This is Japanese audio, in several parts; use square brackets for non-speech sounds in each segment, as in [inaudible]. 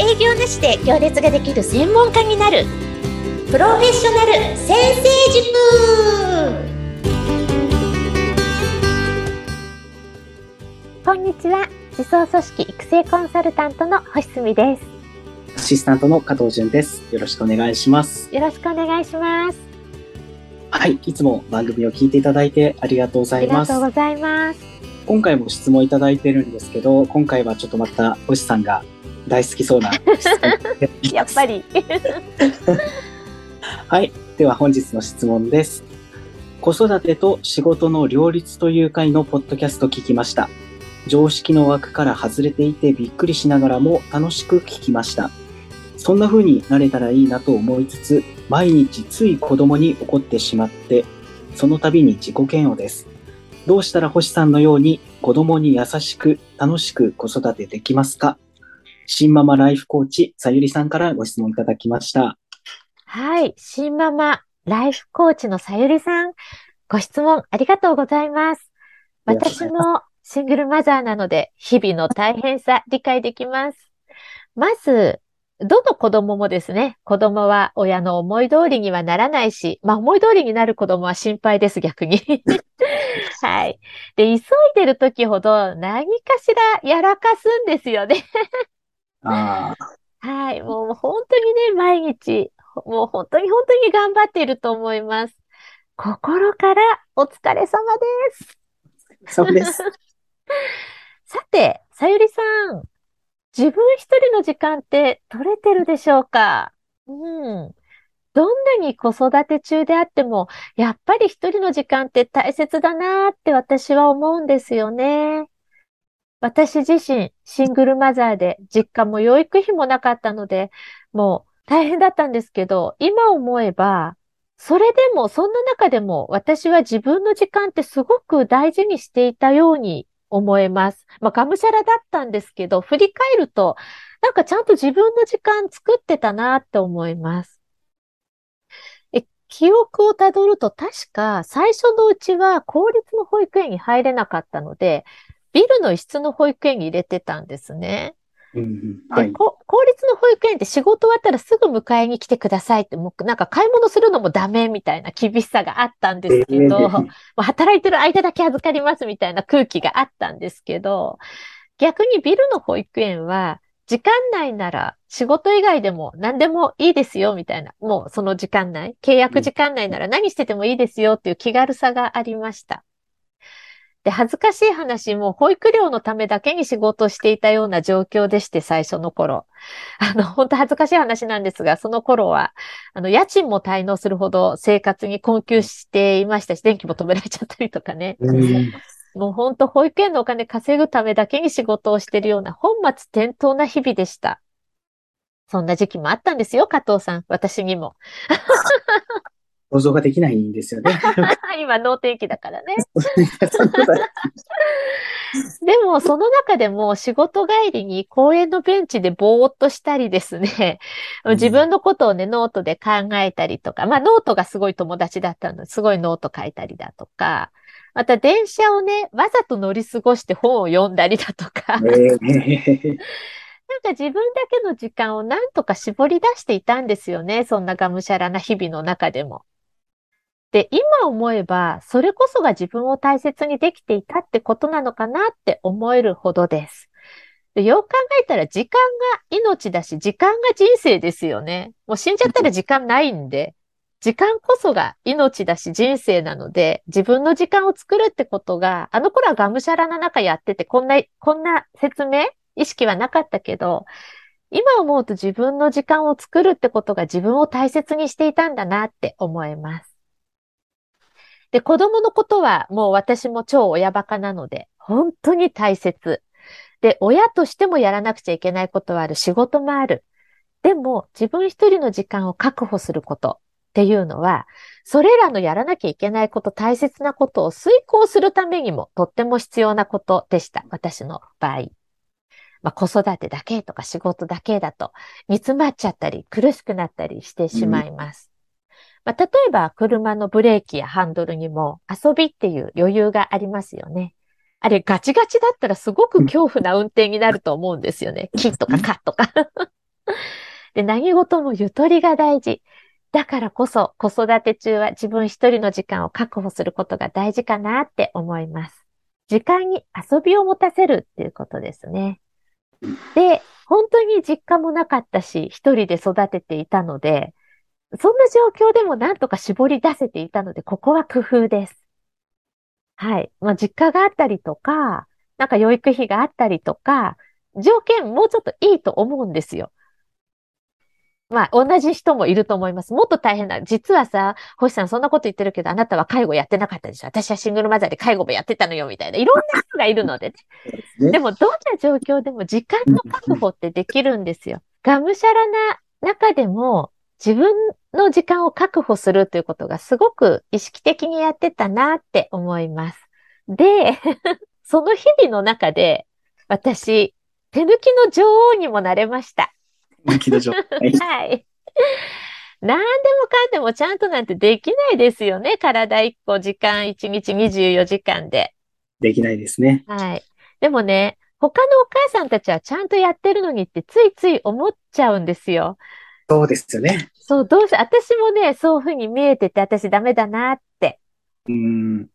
営業なしで行列ができる専門家になる。プロフェッショナル先生塾。こんにちは。思想組織育成コンサルタントの星澄です。アシスタントの加藤純です。よろしくお願いします。よろしくお願いします。はい。いつも番組を聞いていただいてありがとうございます。ありがとうございます。今回も質問いただいてるんですけど今回はちょっとまた星さんが大好きそうな。[laughs] やっぱり。[laughs] はい。では本日の質問です。子育てと仕事の両立という回のポッドキャスト聞きました。常識の枠から外れていてびっくりしながらも楽しく聞きました。そんな風になれたらいいなと思いつつ毎日つい子供に怒ってしまってその度に自己嫌悪です。どうしたら星さんのように子供に優しく楽しく子育てできますか？新ママライフコーチ、さゆりさんからご質問いただきました。はい。新ママライフコーチのさゆりさん、ご質問ありがとうございます。私もシングルマザーなので、日々の大変さ理解できます。まず、どの子供もですね、子供は親の思い通りにはならないし、まあ思い通りになる子供は心配です、逆に。[laughs] はい。で、急いでる時ほど何かしらやらかすんですよね。あはい。もう本当にね、毎日、もう本当に本当に頑張っていると思います。心からお疲れ様です。そうです。[laughs] さて、さゆりさん、自分一人の時間って取れてるでしょうか？うん。どんなに子育て中であっても、やっぱり一人の時間って大切だなって私は思うんですよね。私自身、シングルマザーで、実家も養育費もなかったので、もう大変だったんですけど、今思えば、それでも、そんな中でも、私は自分の時間ってすごく大事にしていたように思えます。まあ、がむしゃらだったんですけど、振り返ると、なんかちゃんと自分の時間作ってたなって思います。記憶をたどると確か最初のうちは公立の保育園に入れなかったので、ビルの一室の保育園に入れてたんですね。うんはい、で公立の保育園って仕事終わったらすぐ迎えに来てくださいって、もうなんか買い物するのもダメみたいな厳しさがあったんですけど、えー、働いてる間だけ預かりますみたいな空気があったんですけど、逆にビルの保育園は、時間内なら仕事以外でも何でもいいですよみたいな、もうその時間内、契約時間内なら何しててもいいですよっていう気軽さがありました。で、恥ずかしい話も保育料のためだけに仕事していたような状況でして、最初の頃。[laughs] あの、本当恥ずかしい話なんですが、その頃は、あの、家賃も滞納するほど生活に困窮していましたし、電気も止められちゃったりとかね。もう本当保育園のお金稼ぐためだけに仕事をしているような本末転倒な日々でした。そんな時期もあったんですよ、加藤さん。私にも。想像ができないんですよね。[laughs] 今、脳天気だからね。[laughs] でも、その中でも仕事帰りに公園のベンチでぼーっとしたりですね、自分のことをね、ノートで考えたりとか、まあ、ノートがすごい友達だったので、すごいノート書いたりだとか、また電車をね、わざと乗り過ごして本を読んだりだとか、なんか自分だけの時間をなんとか絞り出していたんですよね。そんながむしゃらな日々の中でも。で、今思えば、それこそが自分を大切にできていたってことなのかなって思えるほどです。でよく考えたら時間が命だし、時間が人生ですよね。もう死んじゃったら時間ないんで、時間こそが命だし人生なので、自分の時間を作るってことが、あの頃はがむしゃらな中やってて、こんな、こんな説明意識はなかったけど、今思うと自分の時間を作るってことが自分を大切にしていたんだなって思います。で、子供のことはもう私も超親バカなので、本当に大切。で、親としてもやらなくちゃいけないことはある、仕事もある。でも、自分一人の時間を確保することっていうのは、それらのやらなきゃいけないこと、大切なことを遂行するためにもとっても必要なことでした。私の場合。まあ、子育てだけとか仕事だけだと煮詰まっちゃったり苦しくなったりしてしまいます。まあ、例えば車のブレーキやハンドルにも遊びっていう余裕がありますよね。あれガチガチだったらすごく恐怖な運転になると思うんですよね。キッとかカッとか。[laughs] で、何事もゆとりが大事。だからこそ子育て中は自分一人の時間を確保することが大事かなって思います。時間に遊びを持たせるっていうことですね。で、本当に実家もなかったし、一人で育てていたので、そんな状況でもなんとか絞り出せていたので、ここは工夫です。はい。まあ、実家があったりとか、なんか養育費があったりとか、条件もうちょっといいと思うんですよ。まあ、同じ人もいると思います。もっと大変な。実はさ、星さんそんなこと言ってるけど、あなたは介護やってなかったでしょ。私はシングルマザーで介護もやってたのよ、みたいな。いろんな人がいるのでね。でも、どんな状況でも時間の確保ってできるんですよ。がむしゃらな中でも、自分の時間を確保するということがすごく意識的にやってたなって思います。で、[laughs] その日々の中で、私、手抜きの女王にもなれました。気の状態。[laughs] はい。何でもかんでもちゃんとなんてできないですよね。体1個時間1日24時間で。できないですね。はい。でもね、他のお母さんたちはちゃんとやってるのにってついつい思っちゃうんですよ。そうですよね。そう、どうせ、私もね、そういうふうに見えてて、私ダメだなって。うん。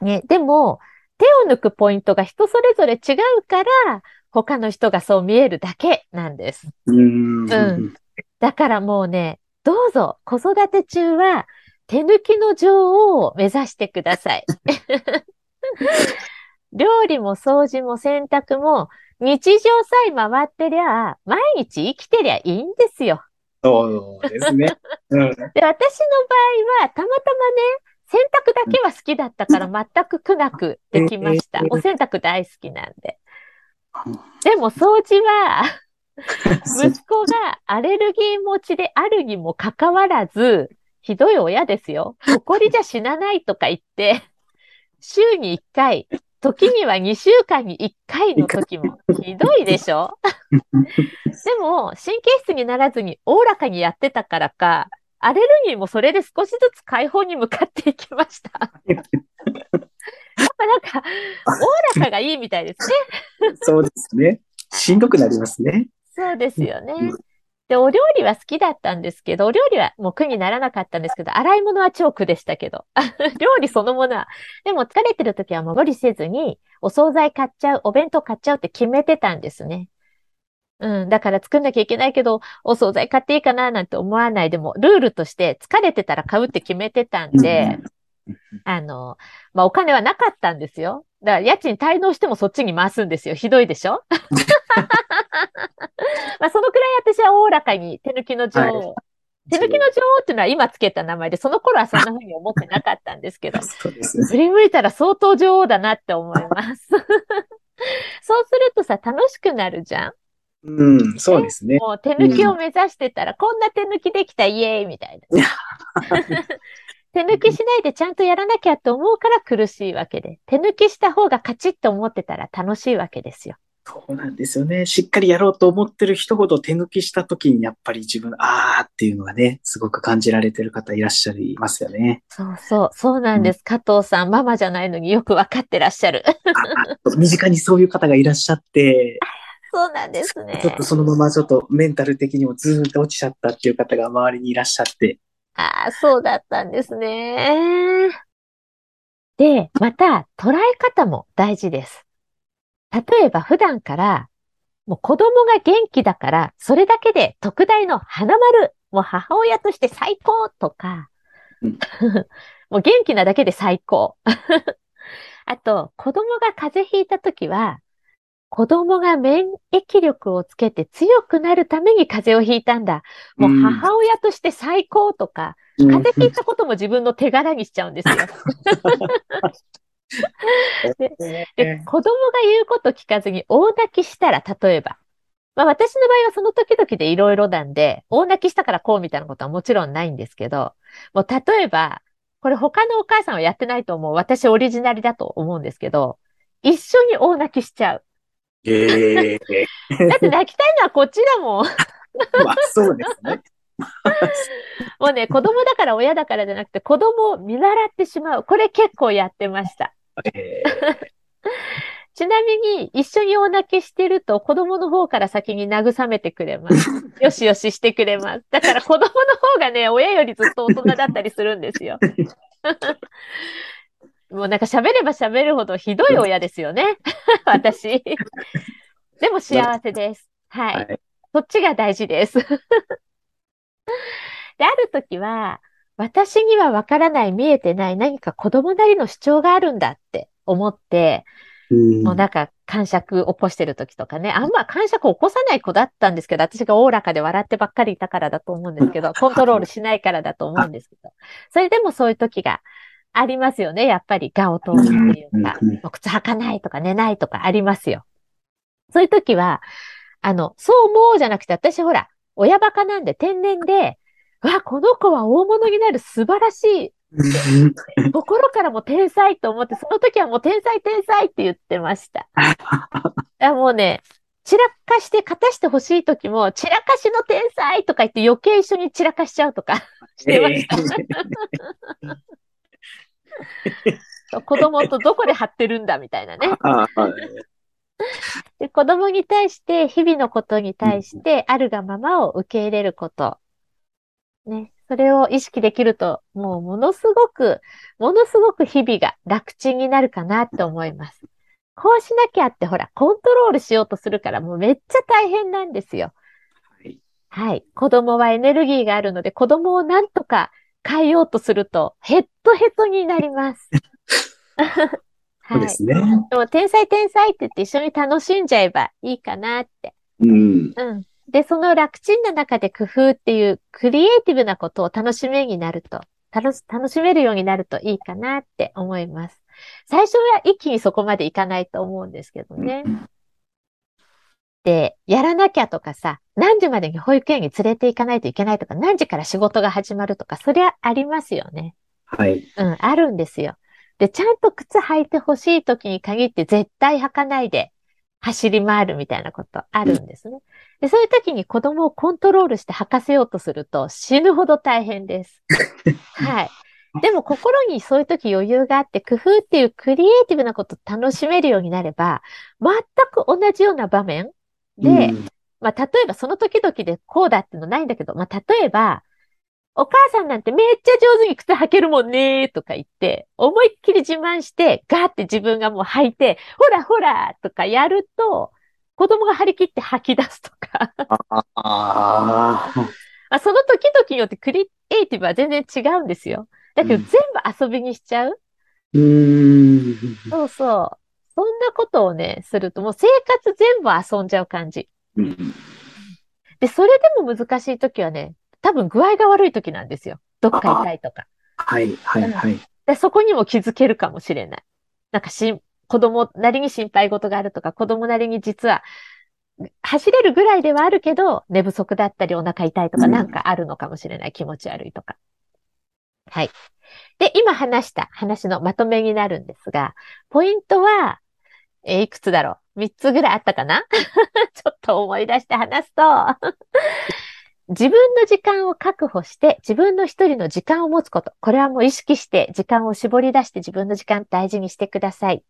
ね、でも、手を抜くポイントが人それぞれ違うから、他の人がそう見えるだけなんです。うん。うん。だからもうね、どうぞ子育て中は手抜きの女王を目指してください。[laughs] 料理も掃除も洗濯も日常さえ回ってりゃ、毎日生きてりゃいいんですよ。そうですね。うん、で、私の場合は、たまたまね、洗濯だけは好きだったから全く苦なくできました。お洗濯大好きなんで。でも掃除は、[laughs] 息子がアレルギー持ちであるにもかかわらず、ひどい親ですよ。怒りじゃ死なないとか言って、週に1回、時には2週間に1回の時もひどいでしょ？[laughs] でも、神経質にならずにおおらかにやってたからか、アレルギーもそれで少しずつ解放に向かっていきました。[laughs] やっぱなんか、おおらかがいいみたいですね。[laughs] そうですね。しんどくなりますね。そうですよね。で、お料理は好きだったんですけど、お料理はもう苦にならなかったんですけど、洗い物は超苦でしたけど。[laughs] 料理そのものは。でも疲れてる時はもう無理せずに、お惣菜買っちゃう、お弁当買っちゃうって決めてたんですね。うん。だから作んなきゃいけないけど、お惣菜買っていいかななんて思わないでも、ルールとして疲れてたら買うって決めてたんで、あの、まあ、お金はなかったんですよ。だから家賃滞納してもそっちに回すんですよ。ひどいでしょ？[laughs] まあそのくらい私はおおらかに手抜きの女王。はい、手抜きの女王っていうのは今つけた名前で、その頃はそんな風に思ってなかったんですけど。[laughs] そうですね。振り向いたら相当女王だなって思います。[laughs] そうするとさ、楽しくなるじゃん。うん、そうですね。もう手抜きを目指してたら、うん、こんな手抜きできたイエーイみたいな。手抜きしないでちゃんとやらなきゃって思うから苦しいわけで、手抜きした方が勝ちって思ってたら楽しいわけですよ。そうなんですよね。しっかりやろうと思ってる人ほど手抜きした時にやっぱり自分、あーっていうのがね、すごく感じられてる方いらっしゃいますよね。そうそう、そうなんです。うん、加藤さん、ママじゃないのによくわかってらっしゃる。身近にそういう方がいらっしゃって、[laughs] そうなんですね。ちょっとそのままちょっとメンタル的にもずーっと落ちちゃったっていう方が周りにいらっしゃって、ああ、そうだったんですね。で、また、捉え方も大事です。例えば普段から、もう子供が元気だから、それだけで特大の花丸、もう母親として最高とか、[laughs] もう元気なだけで最高。[laughs] あと、子供が風邪ひいたときは、子供が免疫力をつけて強くなるために風邪をひいたんだ。もう母親として最高とか、うん、風邪ひいたことも自分の手柄にしちゃうんですよ。[laughs] でで子供が言うこと聞かずに大泣きしたら、例えば。まあ私の場合はその時々でいろいろなんで、大泣きしたからこうみたいなことはもちろんないんですけど、もう例えば、これ他のお母さんはやってないと思う。私オリジナルだと思うんですけど、一緒に大泣きしちゃう。ええー、だって泣きたいのはこっちだもん。[laughs] まあ、そうですね。もうね、子供だから親だからじゃなくて、子供を見習ってしまう。これ結構やってました。えちなみに、一緒に大泣きしてると、子供の方から先に慰めてくれます。[laughs] よしよししてくれます。だから子供の方がね、親よりずっと大人だったりするんですよ。もうなんか喋れば喋るほどひどい親ですよね。[laughs] 私。[laughs] でも幸せです。はい。はい。そっちが大事です。[laughs] で、ある時は、私にはわからない、見えてない何か子供なりの主張があるんだって思って、うんもうなんか感触起こしてる時とかね、あんま感触起こさない子だったんですけど、私がおおらかで笑ってばっかりいたからだと思うんですけど、コントロールしないからだと思うんですけど、それでもそういう時がありますよね。やっぱり我を通すっていうか、うんうんもう靴履かないとか寝ないとかありますよ。そういう時は、あの、そう思うじゃなくて、私ほら、親バカなんで天然で、うわ、この子は大物になる素晴らしい心からも天才と思って、その時はもう天才天才って言ってました。[laughs] いやもうね、散らかして勝たしてほしい時も、散らかしの天才とか言って余計一緒に散らかしちゃうとか [laughs] してました。[laughs] 子供とどこで張ってるんだみたいなね。[laughs] [laughs] で子供に対して、日々のことに対して、あるがままを受け入れること。ね。それを意識できると、もうものすごく、ものすごく日々が楽ちんになるかなって思います。こうしなきゃってほら、コントロールしようとするからもうめっちゃ大変なんですよ。はいはい。子供はエネルギーがあるので、子供をなんとか変えようとすると、ヘッドヘッドになります。[laughs] はい。そうですね。でも、天才天才って言って一緒に楽しんじゃえばいいかなって。うん。うん。で、その楽ちんな中で工夫っていうクリエイティブなことを楽しめになると、楽し、楽しめるようになるといいかなって思います。最初は一気にそこまでいかないと思うんですけどね。で、やらなきゃとかさ、何時までに保育園に連れて行かないといけないとか、何時から仕事が始まるとか、そりゃありますよね。はい。うん、あるんですよ。で、ちゃんと靴履いてほしい時に限って絶対履かないで走り回るみたいなことあるんですね。で、そういう時に子供をコントロールして履かせようとすると死ぬほど大変です。[laughs] はい。でも心にそういう時余裕があって工夫っていうクリエイティブなことを楽しめるようになれば、全く同じような場面で、うんまあ、例えばその時々でこうだってのないんだけど、まあ、例えば、お母さんなんてめっちゃ上手に靴履けるもんねーとか言って、思いっきり自慢して、ガーって自分がもう履いて、ほらほらとかやると、子供が張り切って履き出すとか、ああ。まあ、その時々によってクリエイティブは全然違うんですよ。だけどうん全部遊びにしちゃう。うーん。そうそう。そんなことをね、するともう生活全部遊んじゃう感じ。うんで、それでも難しい時はね、多分具合が悪い時なんですよ。どっか痛いとか。はい、はい、はい。で、そこにも気づけるかもしれない。なんかしん、子供なりに心配事があるとか、子供なりに実は、走れるぐらいではあるけど、寝不足だったりお腹痛いとかうんなんかあるのかもしれない。気持ち悪いとか。はい。で、今話した話のまとめになるんですが、ポイントは、えーいくつだろう ?3 つぐらいあったかな？[laughs] ちょっと思い出して話すと、[laughs] 自分の時間を確保して自分の一人の時間を持つこと。これはもう意識して時間を絞り出して自分の時間大事にしてください。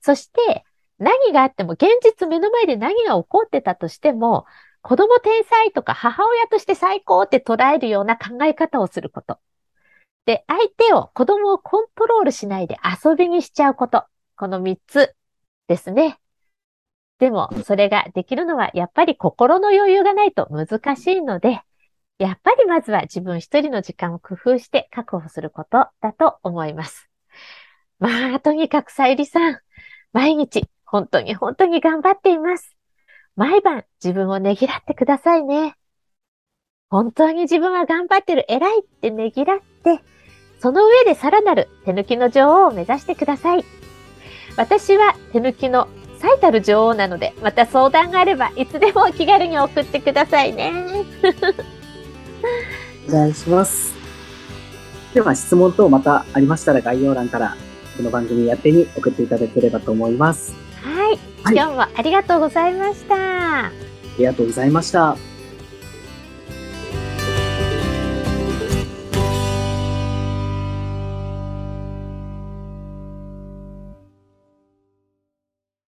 そして何があっても現実目の前で何が起こってたとしても子供天才とか母親として最高って捉えるような考え方をすること。で、相手を子供をコントロールしないで遊びにしちゃうこと。この3つですね。でも、それができるのは、やっぱり心の余裕がないと難しいので、やっぱりまずは自分一人の時間を工夫して確保することだと思います。まあ、とにかくさゆりさん、毎日、本当に本当に頑張っています。毎晩自分をねぎらってくださいね。本当に自分は頑張ってる、偉いってねぎらって、その上でさらなる手抜きの女王を目指してください。私は手抜きの最たる女王なので、また相談があればいつでも気軽に送ってくださいね。お願いします。では、質問等またありましたら概要欄から、この番組やってに送っていただければと思います。はい。はい今日もありがとうございました。ありがとうございました。